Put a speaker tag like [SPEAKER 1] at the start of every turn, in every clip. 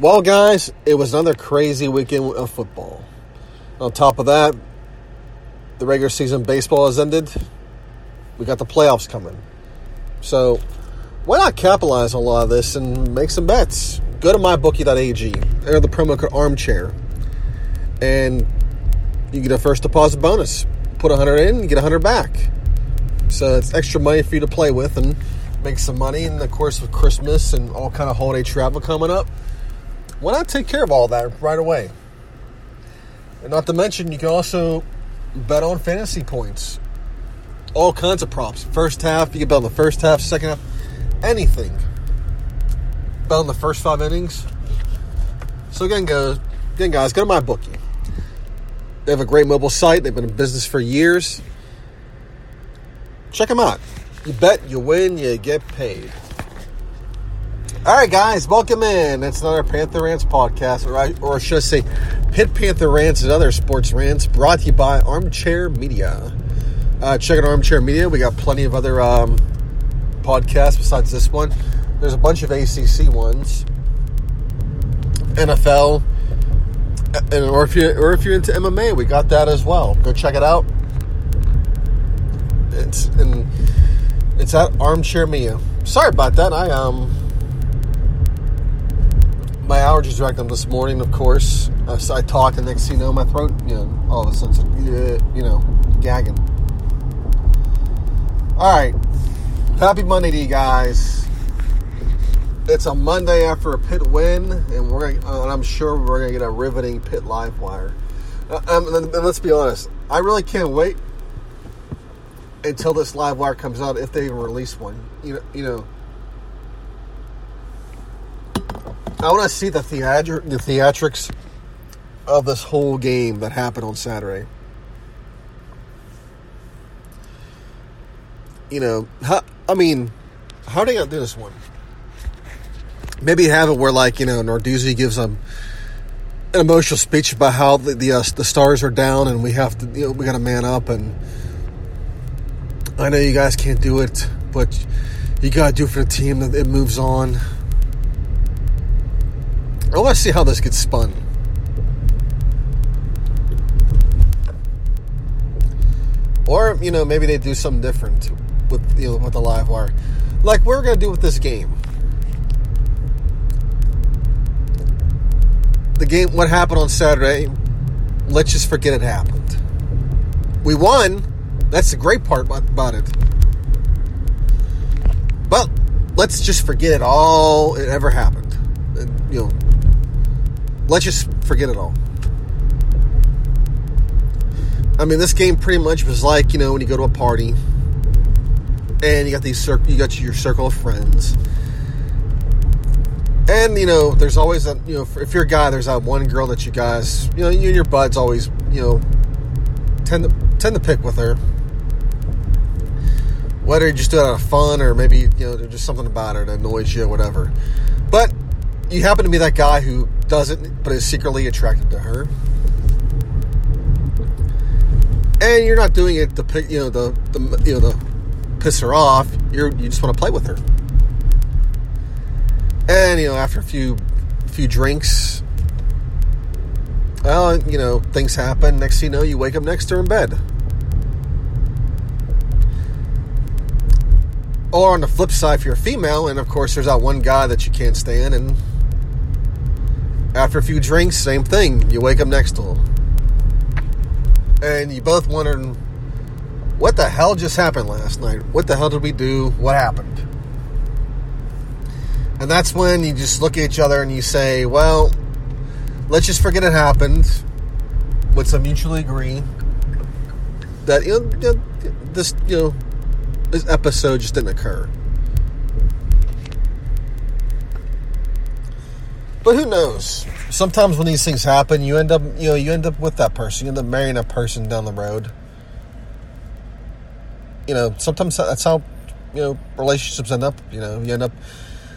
[SPEAKER 1] Well, guys, it was another crazy weekend of football. On top of that, the regular season baseball has ended. We got the playoffs coming. So, why not capitalize on a lot of this and make some bets? Go to mybookie.ag, enter the promo code armchair, and you get a first deposit bonus. Put 100 in, you get 100 back. So it's extra money for you to play with and make some money. in the course, of Christmas and all kind of holiday travel coming up, why not take care of all that right away? And not to mention, you can also bet on fantasy points. All kinds of props. First half, you can bet on the first half, second half, anything. Bet on the first five innings. So again, go, again, guys, go to my bookie. They have a great mobile site. They've been in business for years. Check them out. You bet, you win, you get paid. All right, guys, welcome in. It's another Panther Rants podcast, or I, or I say, Pit Panther Rants and other sports rants, brought to you by Armchair Media. Uh, check out Armchair Media. We got plenty of other um, podcasts besides this one. There's a bunch of ACC ones, NFL, and or if you or if you're into MMA, we got that as well. Go check it out. It's and it's at Armchair Media. Sorry about that. I um my allergies wrecked them this morning. Of course, uh, so I talked, and next thing you know, my throat, you know, all of a sudden, you know, gagging. All right, happy Monday to you guys. It's a Monday after a pit win, and we're gonna, uh, and I'm sure we're gonna get a riveting pit live wire. Uh, um, and let's be honest, I really can't wait until this live wire comes out if they even release one. You know, you know. I want to see the the theatrics of this whole game that happened on Saturday. You know, how, I mean, how are they gonna do this one? Maybe have it where, like, you know, Narduzzi gives them an emotional speech about how the the, uh, the stars are down and we have to, you know, we got to man up. And I know you guys can't do it, but you got to do it for the team that it moves on. I want to see how this gets spun. Or, you know, maybe they do something different with you know with the live wire. Like we're gonna do with this game. The game what happened on Saturday, let's just forget it happened. We won. That's the great part about it. But let's just forget it all it ever happened. And, you know, let's just forget it all. I mean, this game pretty much was like you know when you go to a party and you got these cir- you got your circle of friends, and you know there's always a you know if you're a guy, there's that one girl that you guys you know you and your buds always you know tend to tend to pick with her, whether you just do it out of fun or maybe you know there's just something about her that annoys you or whatever, but you happen to be that guy who doesn't but is secretly attracted to her and you're not doing it to you know, the, the you know the piss her off. You're you just want to play with her. And you know, after a few few drinks, well, you know, things happen. Next thing you know, you wake up next to her in bed. Or on the flip side, if you're a female, and of course, there's that one guy that you can't stand, and after a few drinks, same thing. You wake up next to him and you both wondering what the hell just happened last night? What the hell did we do? What happened? And that's when you just look at each other and you say, well, let's just forget it happened. Let's mutually agree that you know, this you know this episode just didn't occur. But who knows? Sometimes when these things happen, you end up you know you end up with that person. You end up marrying a person down the road. You know, sometimes that's how you know relationships end up. You know, you end up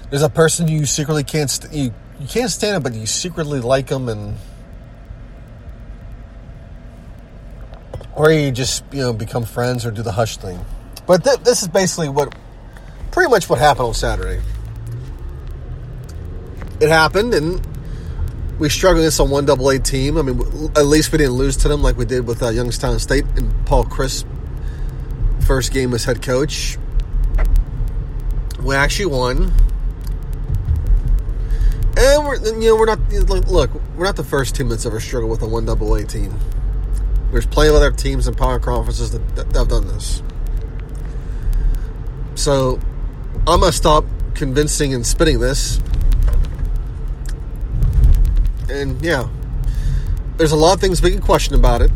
[SPEAKER 1] there's a person you secretly can't st- you you can't stand them, but you secretly like them, and or you just you know become friends or do the hush thing. But th- this is basically what pretty much what happened on Saturday. It happened, and we struggled against a one double A team. I mean, at least we didn't lose to them like we did with uh, Youngstown State and Paul Chryst. First game as head coach. We actually won. And we're you know we're not look we're not the first team that's ever struggled with a one double A team. There's plenty of other teams and power conferences that, that have done this. So I'm gonna stop convincing and spitting this. And yeah, there's a lot of things we can question about it.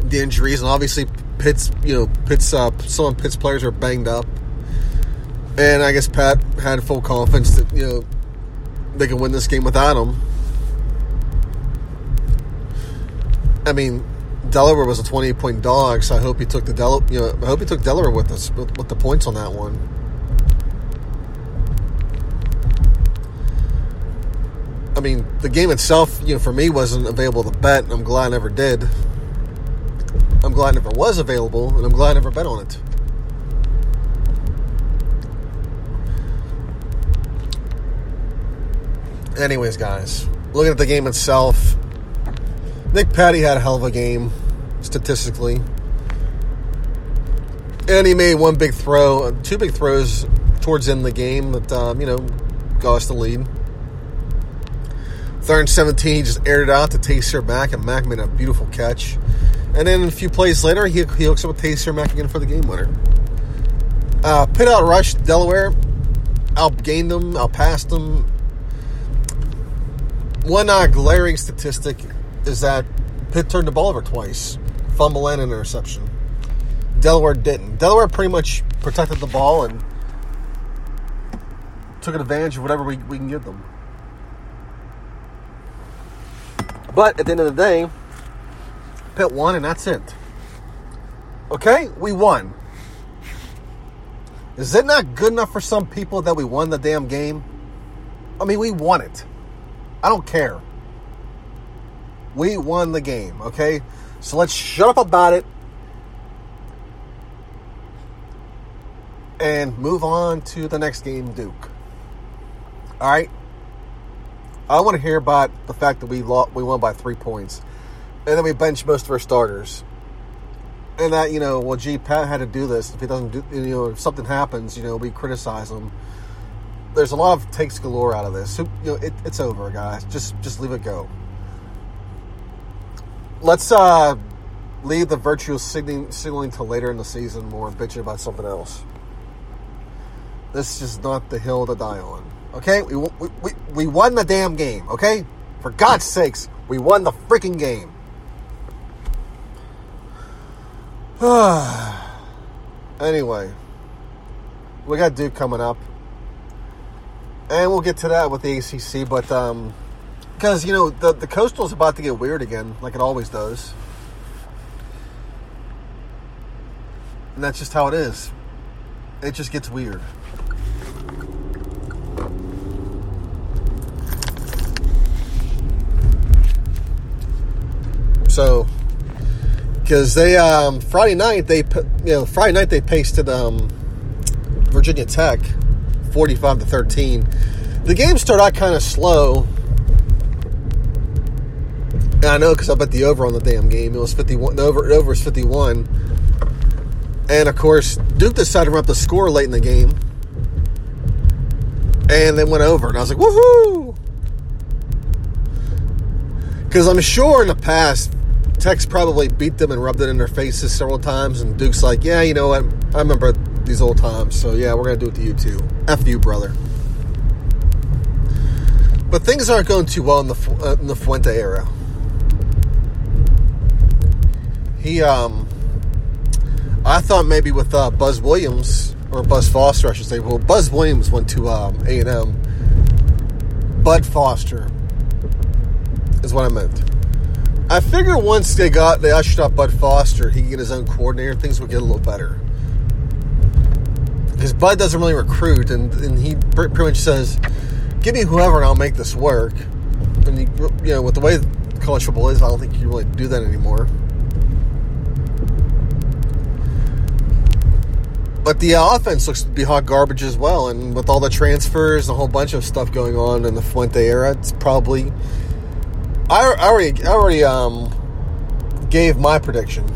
[SPEAKER 1] The injuries and obviously Pitt's you know Pitt's uh, some of Pitt's players are banged up, and I guess Pat had full confidence that you know they can win this game without him. I mean, Delaware was a 28 point dog, so I hope he took the Del- you know I hope he took Delaware with us with, with the points on that one. I mean, the game itself, you know, for me wasn't available to bet, and I'm glad I never did. I'm glad it never was available, and I'm glad I never bet on it. Anyways, guys, looking at the game itself, Nick Patty had a hell of a game, statistically. And he made one big throw, two big throws towards the end of the game that, um, you know, got us the lead. Third and 17, he just aired it out to Taysir Mack, and Mack made a beautiful catch. And then a few plays later, he, he hooks up with Taysir Mack again for the game winner. Uh, Pitt out rush, Delaware, outgained them, outpassed them, one uh, glaring statistic is that Pitt turned the ball over twice, fumble and an interception. Delaware didn't. Delaware pretty much protected the ball and took advantage of whatever we, we can give them. But at the end of the day, Pitt won and that's it. Okay, we won. Is it not good enough for some people that we won the damn game? I mean, we won it. I don't care. We won the game, okay? So let's shut up about it and move on to the next game, Duke. All right? I want to hear about the fact that we lost, we won by three points, and then we benched most of our starters, and that you know, well, gee, Pat had to do this. If he doesn't do, you know, if something happens, you know, we criticize him there's a lot of takes galore out of this. So, you know, it, it's over, guys. Just just leave it go. Let's uh, leave the virtual signaling, signaling to later in the season more bitching about something else. This is just not the hill to die on. Okay, we, we, we, we won the damn game. Okay, for God's sakes, we won the freaking game. anyway, we got Duke coming up and we'll get to that with the ACC. But um, because you know the the coastal's about to get weird again, like it always does, and that's just how it is. It just gets weird. So, because they um, Friday night they you know Friday night they pasted um, Virginia Tech 45 to 13. The game started out kind of slow. And I know because I bet the over on the damn game. It was 51. The over, over was 51. And of course, Duke decided to run up the score late in the game. And then went over. And I was like, woohoo! Because I'm sure in the past, Tech's probably beat them and rubbed it in their faces several times, and Duke's like, yeah, you know what? I remember these old times, so yeah, we're to do it to you too. F you, brother. But things aren't going too well in the, uh, in the Fuente era. He, um, I thought maybe with uh, Buzz Williams, or Buzz Foster, I should say. Well, Buzz Williams went to um, A&M. Bud Foster is what I meant. I figure once they got they ushered out Bud Foster, he could get his own coordinator, things would get a little better. Because Bud doesn't really recruit, and, and he pretty much says, "Give me whoever, and I'll make this work." And you, you know, with the way the college football is, I don't think you really do that anymore. But the uh, offense looks to be hot garbage as well, and with all the transfers and a whole bunch of stuff going on in the Fuente era, it's probably I, already, I already um, gave my prediction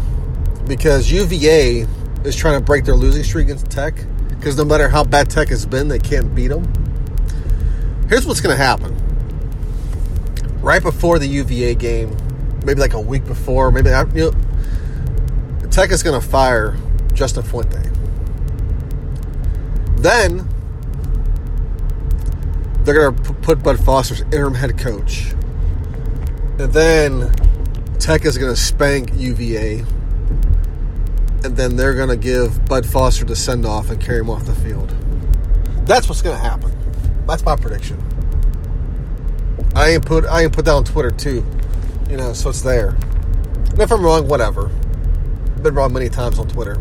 [SPEAKER 1] because UVA is trying to break their losing streak against Tech because no matter how bad Tech has been, they can't beat them. Here's what's going to happen. Right before the UVA game, maybe like a week before, maybe you know, Tech is going to fire Justin Fuente. Then they're going to put Bud Foster's interim head coach and then Tech is going to spank UVA. And then they're going to give Bud Foster the send off and carry him off the field. That's what's going to happen. That's my prediction. I ain't put I ain't put that on Twitter too, you know, so it's there. And if I'm wrong, whatever. Been wrong many times on Twitter.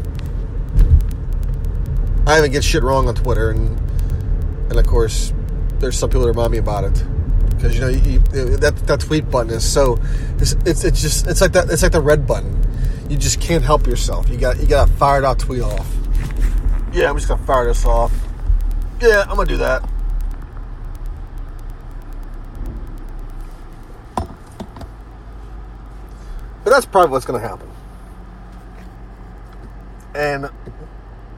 [SPEAKER 1] I even get shit wrong on Twitter, and and of course, there's some people that remind me about it because you know you, you, that that tweet button is so it's, it's it's just it's like that it's like the red button. You just can't help yourself. You got you got to fire that tweet off. Yeah, I'm just gonna fire this off. Yeah, I'm gonna do that. But that's probably what's gonna happen. And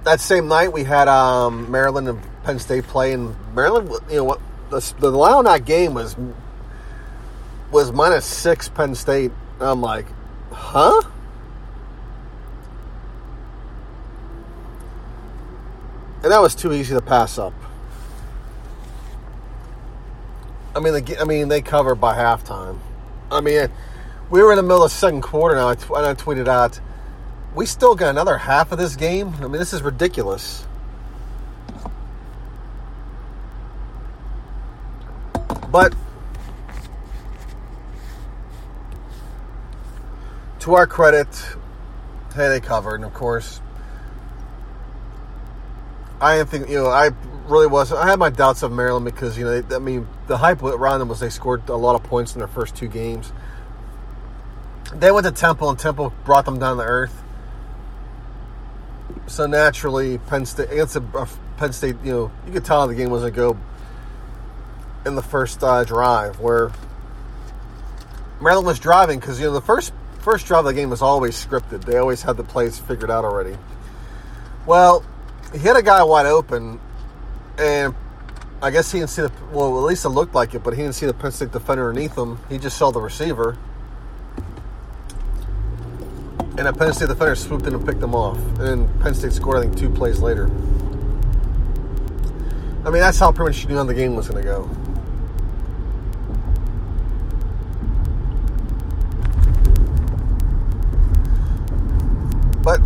[SPEAKER 1] that same night we had um, Maryland and Penn State play, and Maryland, you know what the the game was was minus six Penn State. I'm like, huh? And that was too easy to pass up. I mean, they, I mean, they covered by halftime. I mean, we were in the middle of the second quarter now, and I tweeted out, we still got another half of this game. I mean, this is ridiculous. But to our credit, hey, they covered, and of course, I am thinking, you know, I really was. I had my doubts of Maryland because you know, they, I mean, the hype around them was they scored a lot of points in their first two games. They went to Temple, and Temple brought them down to earth. So naturally, Penn State against a, uh, Penn State, you know, you could tell the game wasn't go in the first uh, drive where Maryland was driving because you know the first first drive of the game was always scripted. They always had the plays figured out already. Well, he hit a guy wide open, and I guess he didn't see the well. At least it looked like it, but he didn't see the Penn State defender underneath him. He just saw the receiver, and a Penn State defender swooped in and picked him off. And Penn State scored, I think, two plays later. I mean, that's how pretty much you knew how the game was going to go. But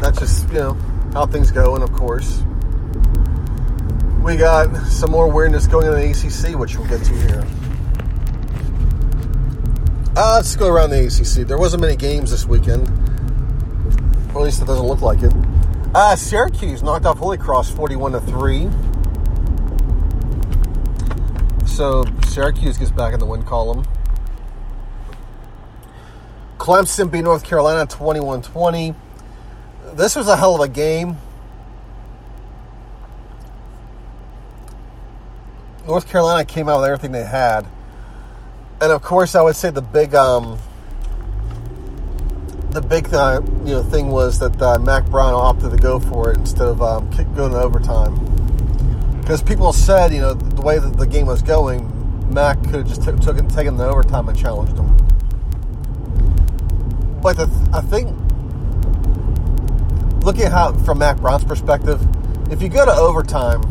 [SPEAKER 1] that's just, you know, how things go. And of course, we got some more weirdness going on in the ACC, which we'll get to here. Uh, let's go around the ACC. There wasn't many games this weekend. Or at least it doesn't look like it. Uh, Syracuse knocked off Holy Cross 41 to 3. So Syracuse gets back in the win column. Clemson beat North Carolina 21 20. This was a hell of a game. North Carolina came out with everything they had. And of course, I would say the big, um, the big uh, you know thing was that uh, Mack Brown opted to go for it instead of um, going to overtime. Because people said, you know, the way that the game was going, Mac could have just t- taken the overtime and challenged them. But the, I think, looking at how from Mack Brown's perspective, if you go to overtime,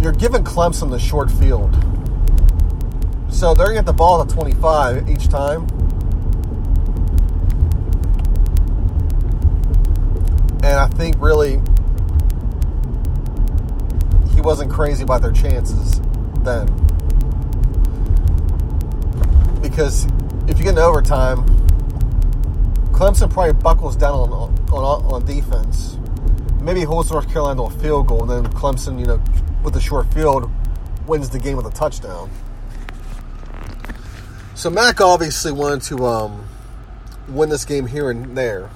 [SPEAKER 1] you're giving Clemson the short field. So they're going to get the ball at 25 each time. And I think really he wasn't crazy about their chances then. Because if you get into overtime, Clemson probably buckles down on, on, on defense. Maybe holds North Carolina to a field goal, and then Clemson, you know, with the short field, wins the game with a touchdown. So Mack obviously wanted to um, win this game here and there,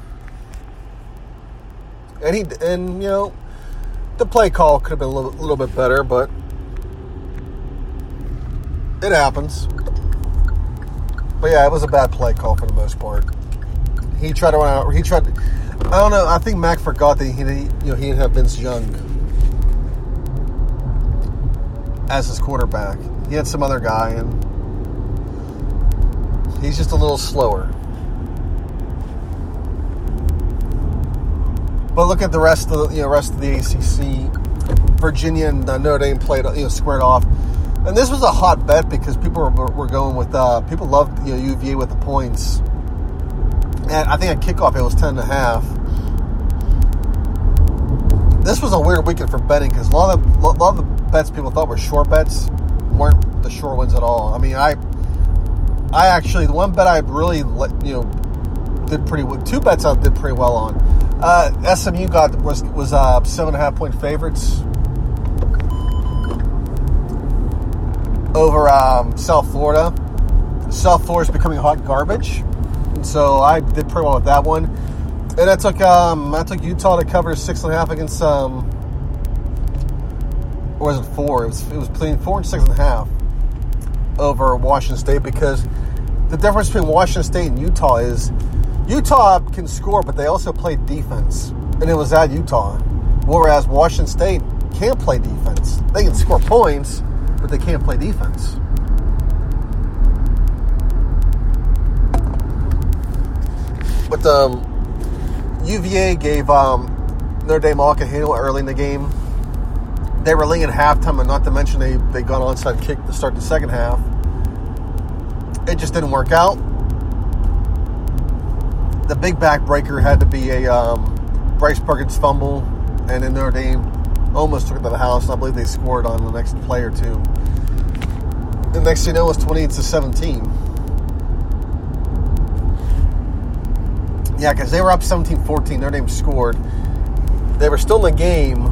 [SPEAKER 1] and he and you know the play call could have been a little, little bit better, but it happens. But yeah, it was a bad play call for the most part. He tried to run out. He tried. I don't know. I think Mack forgot that he, you know, he didn't have Vince Young as his quarterback. He had some other guy, and he's just a little slower. But look at the rest of the you know rest of the ACC. Virginia and uh, Notre Dame played you know squared off, and this was a hot bet because people were, were going with uh, people loved you know UVA with the points. And I think at kickoff it was ten and a half. This was a weird weekend for betting because a lot of a lot of the bets people thought were short bets weren't the short ones at all. I mean, I I actually the one bet I really you know did pretty well. Two bets I did pretty well on. Uh, SMU got was was uh, seven and a half point favorites over um, South Florida. South Florida is becoming hot garbage, so I did pretty well with that one. And I took um, I took Utah to cover six and a half against um, or was it four? It was it was between four and six and a half over Washington State because the difference between Washington State and Utah is Utah can score, but they also play defense, and it was at Utah. Whereas Washington State can't play defense. They can score points, but they can't play defense. But um, UVA gave um, Notre Dame all can handle early in the game. They were leading halftime, and not to mention they they got onside kick to start the second half. It just didn't work out. The big backbreaker had to be a um, Bryce Perkins fumble, and then Notre Dame almost took it to the house. I believe they scored on the next play or two. The next thing you know, it was 28 to 17. Yeah, because they were up 17 14. Notre Dame scored. They were still in the game.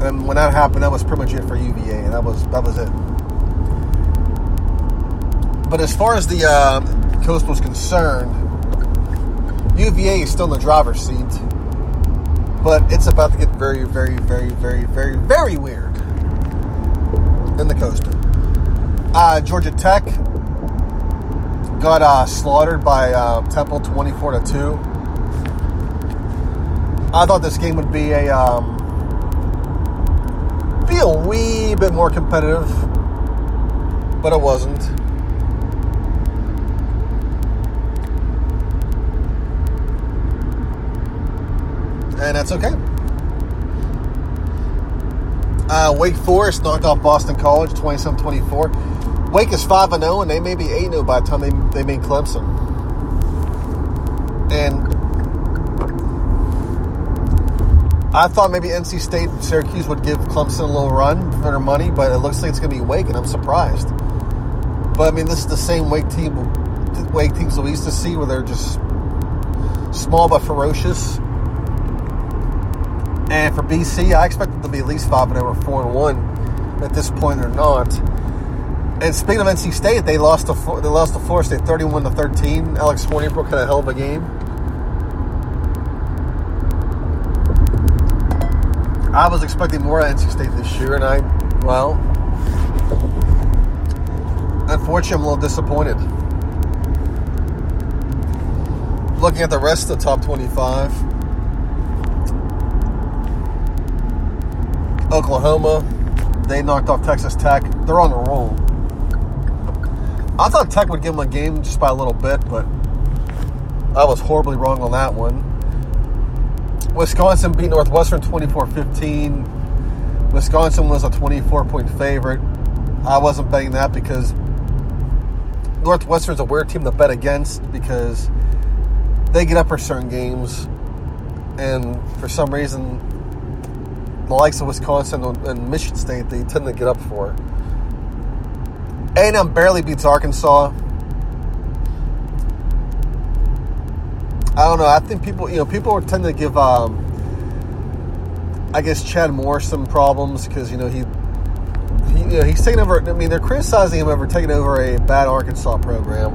[SPEAKER 1] And when that happened, that was pretty much it for UVA. And that was, that was it. But as far as the uh, coast was concerned, UVA is still in the driver's seat. But it's about to get very, very, very, very, very, very weird in the coastal. Uh, Georgia Tech got uh, slaughtered by uh, Temple 24 to 2. I thought this game would be a um, be a wee bit more competitive, but it wasn't. And that's okay. Uh, Wake Forest knocked off Boston College 27 24. Wake is 5 0, and they may be 8 0 by the time they, they meet Clemson. And I thought maybe NC State and Syracuse would give Clemson a little run for their money, but it looks like it's going to be Wake, and I'm surprised. But I mean, this is the same Wake team, Wake teams that we used to see, where they're just small but ferocious. And for BC, I expect them to be at least five and over four and one. At this point, they're not. And speaking of NC State, they lost to they lost to Florida State thirty-one to thirteen. Alex Hornibrook had a hell of a game. I was expecting more at NC State this year, and I, well, unfortunately, I'm a little disappointed. Looking at the rest of the top 25, Oklahoma, they knocked off Texas Tech. They're on the roll. I thought Tech would give them a game just by a little bit, but I was horribly wrong on that one. Wisconsin beat Northwestern 24 15. Wisconsin was a 24 point favorite. I wasn't betting that because Northwestern's a weird team to bet against because they get up for certain games, and for some reason, the likes of Wisconsin and Michigan State they tend to get up for. A&M barely beats Arkansas. I don't know. I think people, you know, people tend to give, um, I guess, Chad Morris some problems because you know he, he, you know, he's taking over. I mean, they're criticizing him over taking over a bad Arkansas program,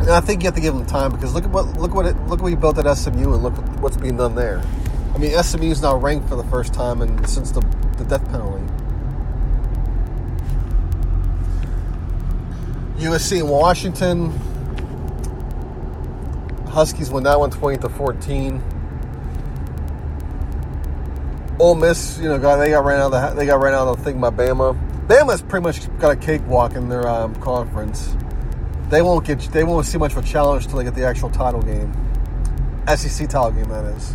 [SPEAKER 1] and I think you have to give him time because look at what look what it, look what he built at SMU and look what's being done there. I mean, SMU is now ranked for the first time and since the the death penalty. USC and Washington. Huskies win that one 20 to 14. Ole Miss, you know, got they got ran out of the they got ran out of the thing by Bama. Bama's pretty much got a cakewalk in their um, conference. They won't get they won't see much of a challenge until they get the actual title game, SEC title game that is.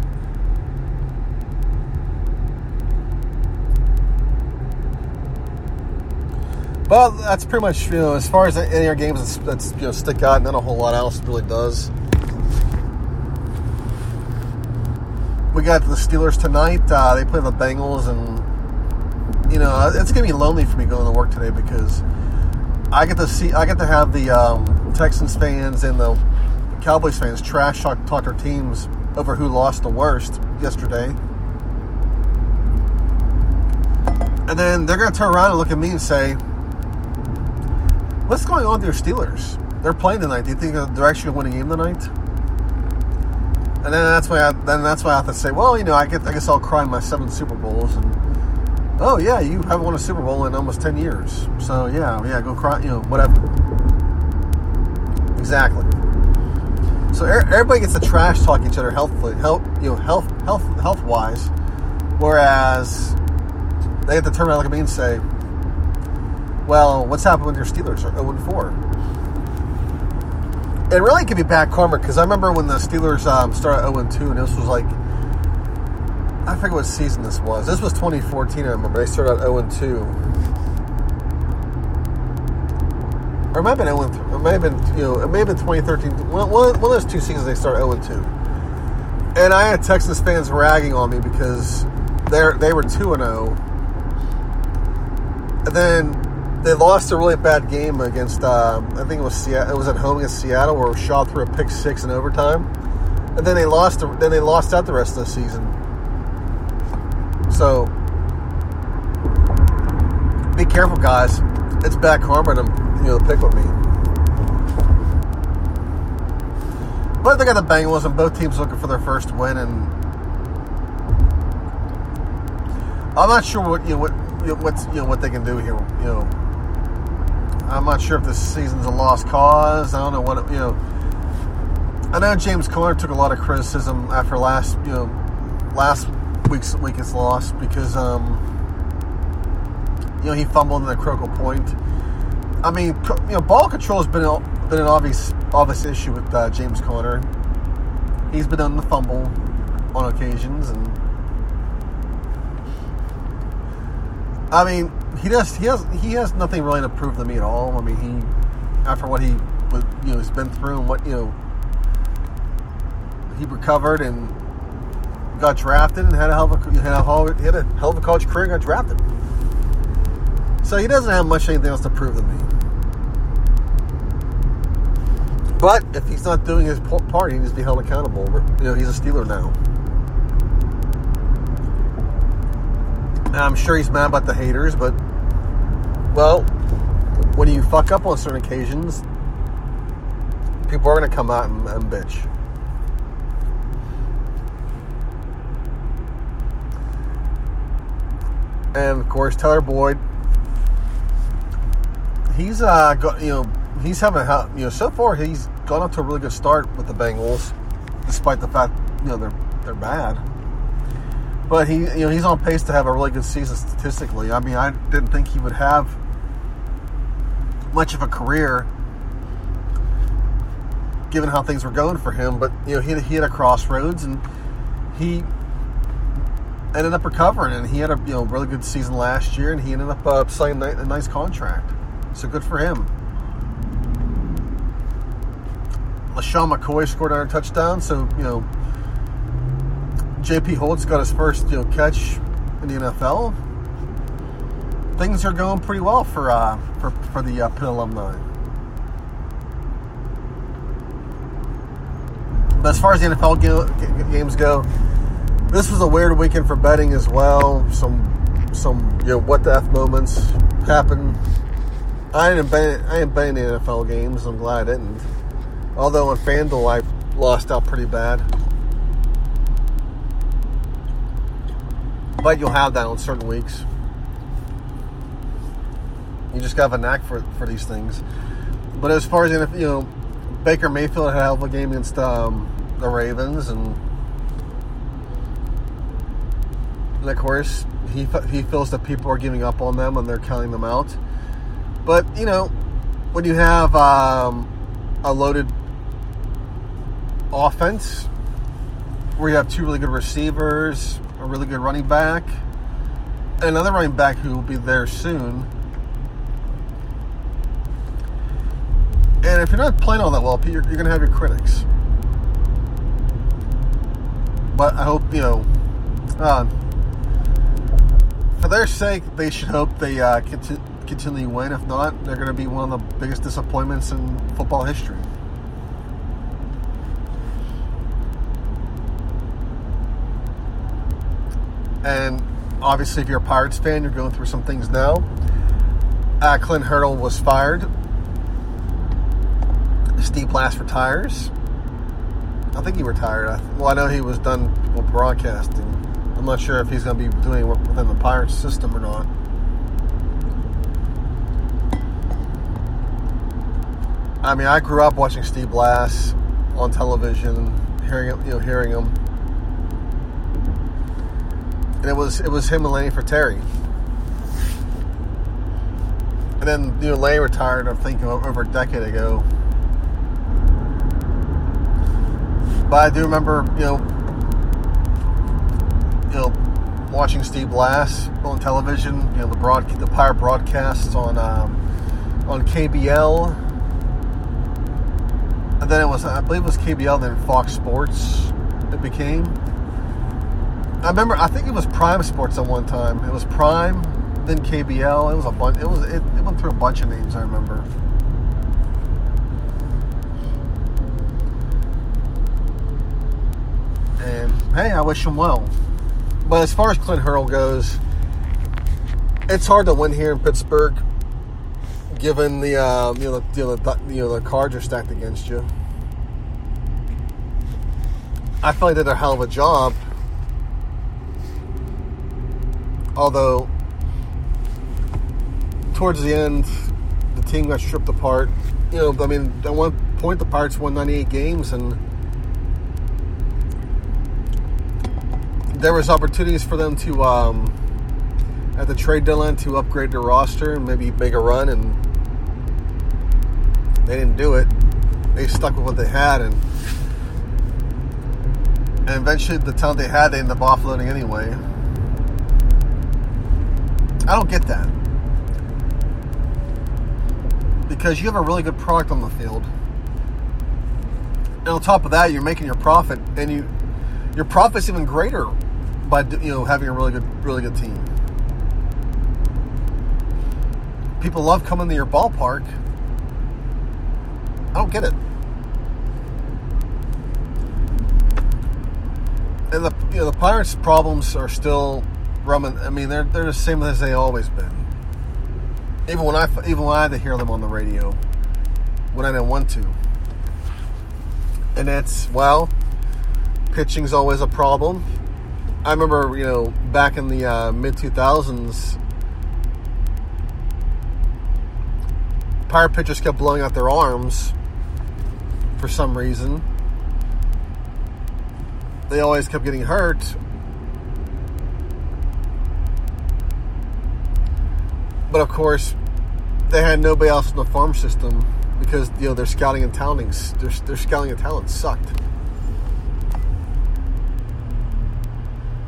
[SPEAKER 1] But that's pretty much you know as far as any of our games that's, that's you know stick out, and then a whole lot else really does. Got the Steelers tonight. Uh, they play the Bengals, and you know it's gonna be lonely for me going to work today because I get to see, I get to have the um, Texans fans and the Cowboys fans trash talk, talk their teams over who lost the worst yesterday, and then they're gonna turn around and look at me and say, "What's going on with your Steelers? They're playing tonight. Do you think they're actually gonna win a game tonight?" And then that's why I, then that's why I have to say, well, you know, I get I guess I'll cry my seven Super Bowls and oh yeah, you haven't won a Super Bowl in almost ten years, so yeah, yeah, go cry, you know, whatever. Exactly. So everybody gets to trash talk each other healthfully, health, you know, health, health, health wise, whereas they have to turn around like me and say, "Well, what's happened with your Steelers? Are 0 4." It really could be bad karma because I remember when the Steelers um, started 0 2, and this was like, I forget what season this was. This was 2014, I remember. They started out 0 2. Or it might have been 0 3. It may have been, you know, it may have been 2013. One, one of those two seasons they started 0 2. And I had Texas fans ragging on me because they they were 2 0. And then they lost a really bad game against um, I think it was Seattle. It was at home against Seattle where Schaub threw a pick six in overtime, and then they lost. Then they lost out the rest of the season. So be careful, guys. It's back karma to you know the pick with me. But they got the Bengals, and both teams looking for their first win, and I'm not sure what you know what you know, you know what they can do here. You know I'm not sure if this season's a lost cause. I don't know what it, you know. I know James Conner took a lot of criticism after last you know last week's week's loss because um, you know he fumbled in the critical point. I mean, you know, ball control has been been an obvious obvious issue with uh, James Conner. He's been on the fumble on occasions, and I mean, he does. He has. He has nothing really to prove to me at all. I mean, he after what he you know, he's been through and what you know, he recovered and got drafted and had a hell of a had a, he had a hell of a college career and got drafted. So he doesn't have much anything else to prove to me. But if he's not doing his part, he needs to be held accountable. You know, he's a Steeler now. I'm sure he's mad about the haters, but well, when you fuck up on certain occasions, people are going to come out and, and bitch. And of course, Tyler Boyd, he's uh, got, you know, he's having a, you know, so far he's gone up to a really good start with the Bengals, despite the fact you know they're they're bad. But he, you know, he's on pace to have a really good season statistically. I mean, I didn't think he would have much of a career given how things were going for him. But you know, he he had a crossroads, and he ended up recovering, and he had a you know really good season last year, and he ended up uh, signing a nice contract. So good for him. LeSean McCoy scored another touchdown, so you know J.P. Holtz got his first you know catch in the NFL. Things are going pretty well for uh, for for the uh, Pitt alumni. But as far as the NFL games go, this was a weird weekend for betting as well. Some some you know what the f moments happened. I didn't bet I didn't bet any NFL games. I'm glad I didn't. Although on FanDuel I lost out pretty bad. But you'll have that on certain weeks. You just got a knack for for these things. But as far as you know, Baker Mayfield had a hell of a game against um, the Ravens, and, and of course he he feels that people are giving up on them and they're counting them out. But you know, when you have um, a loaded offense where you have two really good receivers, a really good running back, another running back who will be there soon And if you're not playing all that well, you're, you're going to have your critics. But I hope, you know, uh, for their sake, they should hope they uh, continue, continue win. If not, they're going to be one of the biggest disappointments in football history. And obviously, if you're a Pirates fan, you're going through some things now. Uh, Clint Hurdle was fired Steve Blass retires. I think he retired. Well, I know he was done with broadcasting. I'm not sure if he's going to be doing work within the Pirates system or not. I mean, I grew up watching Steve Blass on television, hearing you know hearing him, and it was it was him and Lanny Frattare. And then you know Lanny retired, I think over a decade ago. But I do remember, you know, you know, watching Steve Blass on television. You know, the broad, the Pirate broadcasts on um, on KBL, and then it was, I believe, it was KBL, then Fox Sports. It became. I remember, I think it was Prime Sports at one time. It was Prime, then KBL. It was a bunch. It was it, it went through a bunch of names. I remember. And hey, I wish him well. But as far as Clint Hurdle goes, it's hard to win here in Pittsburgh, given the uh, you know the, you know, the, you know the cards are stacked against you. I feel like they did a hell of a job. Although towards the end, the team got stripped apart. You know, I mean, at one point the Pirates won 98 games and there was opportunities for them to um, at the trade deadline to upgrade their roster and maybe make a run, and they didn't do it. They stuck with what they had, and and eventually the talent they had they ended up offloading anyway. I don't get that because you have a really good product on the field, and on top of that, you're making your profit, and you your profit's even greater by you know having a really good really good team. People love coming to your ballpark. I don't get it. And the you know the Pirates' problems are still rumming. I mean, they're they're the same as they always been. Even when I even when I had to hear them on the radio, when I didn't want to. And it's well, pitching's always a problem. I remember, you know, back in the uh, mid 2000s, pirate pitchers kept blowing out their arms for some reason. They always kept getting hurt. But of course, they had nobody else in the farm system because you know their scouting and talenting their, their scouting and talent sucked.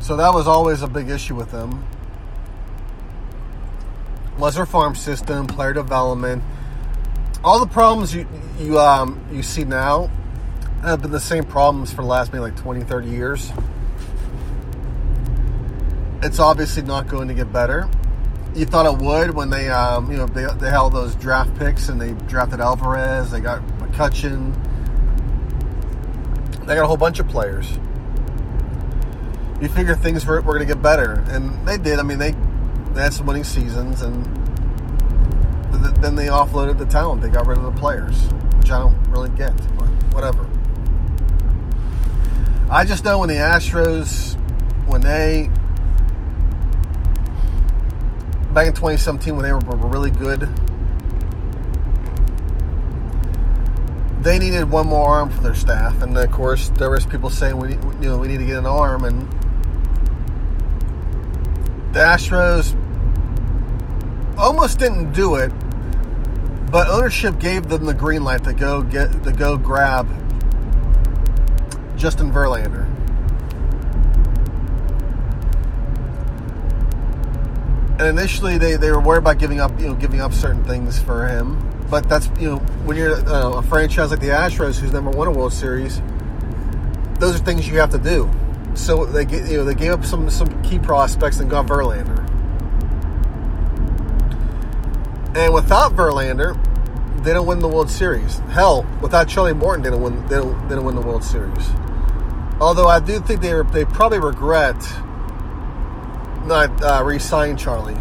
[SPEAKER 1] So that was always a big issue with them. Their farm system, player development, all the problems you you um, you see now have been the same problems for the last maybe like 20, 30 years. It's obviously not going to get better. You thought it would when they, um, you know, they, they held those draft picks and they drafted Alvarez. They got McCutcheon. They got a whole bunch of players. You figure things were, were going to get better, and they did. I mean, they they had some winning seasons, and then they offloaded the talent. They got rid of the players, which I don't really get, but whatever. I just know when the Astros, when they back in 2017 when they were, were really good, they needed one more arm for their staff, and of course there was people saying we need, you know we need to get an arm, and the Astros almost didn't do it, but ownership gave them the green light to go get to go grab Justin Verlander. And initially, they, they were worried about giving up, you know, giving up certain things for him. But that's you know, when you're uh, a franchise like the Astros, who's never won a World Series, those are things you have to do. So they get, you know they gave up some some key prospects and got Verlander. And without Verlander, they don't win the World Series. Hell, without Charlie Morton, they don't win. They don't, they don't win the World Series. Although I do think they they probably regret not uh, re-signing Charlie.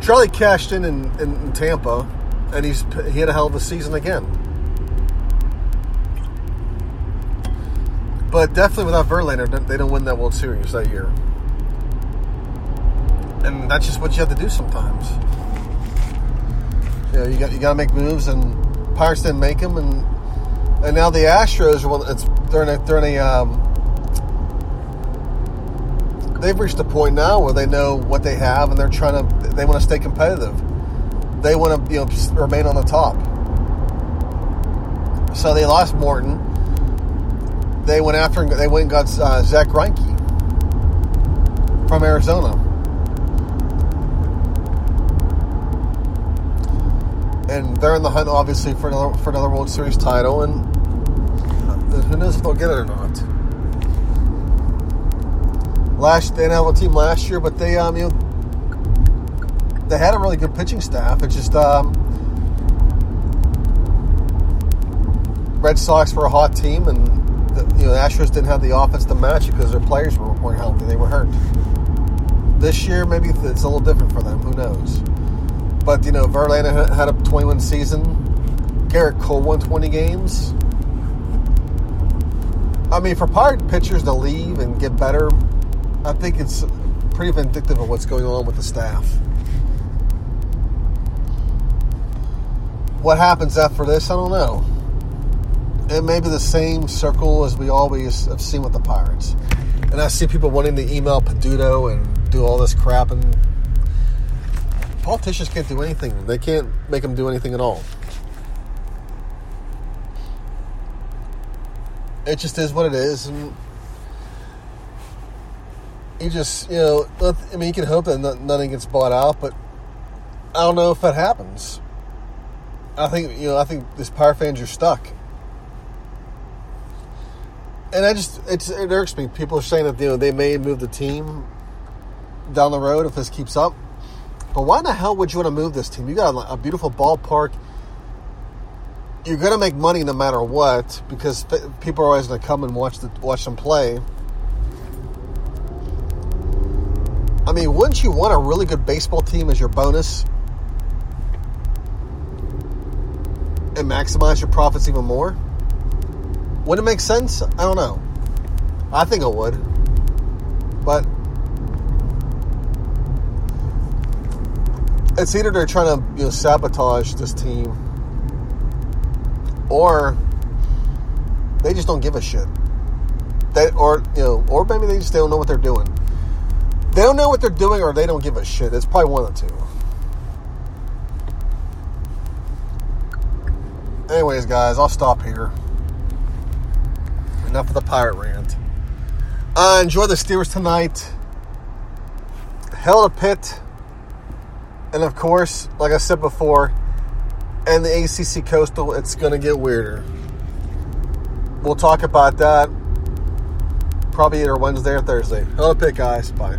[SPEAKER 1] Charlie cashed in, in in Tampa, and he's he had a hell of a season again. But definitely without Verlander, they don't win that World Series that year. And that's just what you have to do sometimes. You know, you got you got to make moves, and Pirates didn't make them, and and now the Astros are one. It's they're in a they're in a um, they've reached a point now where they know what they have, and they're trying to they want to stay competitive. They want to you know remain on the top. So they lost Morton. They went after and they went and got uh, Zack Greinke from Arizona. and they're in the hunt, obviously, for another for another World Series title. And who knows if they'll get it or not. Last have a team last year, but they um you know they had a really good pitching staff. It's just um, Red Sox were a hot team, and the, you know the Astros didn't have the offense to match it because their players were, weren't healthy; they were hurt. This year, maybe it's a little different for them. Who knows? But you know, Verlander had a 21 season. Gerrit Cole won 20 games. I mean, for Pirate pitchers to leave and get better, I think it's pretty vindictive of what's going on with the staff. What happens after this, I don't know. It may be the same circle as we always have seen with the Pirates. And I see people wanting to email Peduto and do all this crap, and politicians can't do anything. They can't make them do anything at all. it just is what it is, and you just you know, I mean, you can hope that nothing gets bought out, but I don't know if that happens. I think you know, I think these power fans are stuck, and I just it's, it irks me. People are saying that you know they may move the team down the road if this keeps up, but why in the hell would you want to move this team? You got a, a beautiful ballpark you're going to make money no matter what because people are always to come and watch the watch them play. I mean, wouldn't you want a really good baseball team as your bonus and maximize your profits even more? Would it make sense? I don't know. I think it would. But it's either they're trying to you know, sabotage this team or they just don't give a shit. They or you know, or maybe they just don't know what they're doing. They don't know what they're doing, or they don't give a shit. It's probably one of the two. Anyways, guys, I'll stop here. Enough of the pirate rant. Uh, enjoy the Steelers tonight. Hail to Pitt. And of course, like I said before, and the ACC Coastal, it's going to get weirder. We'll talk about that probably either Wednesday or Thursday. Hail to Pitt, guys. Bye.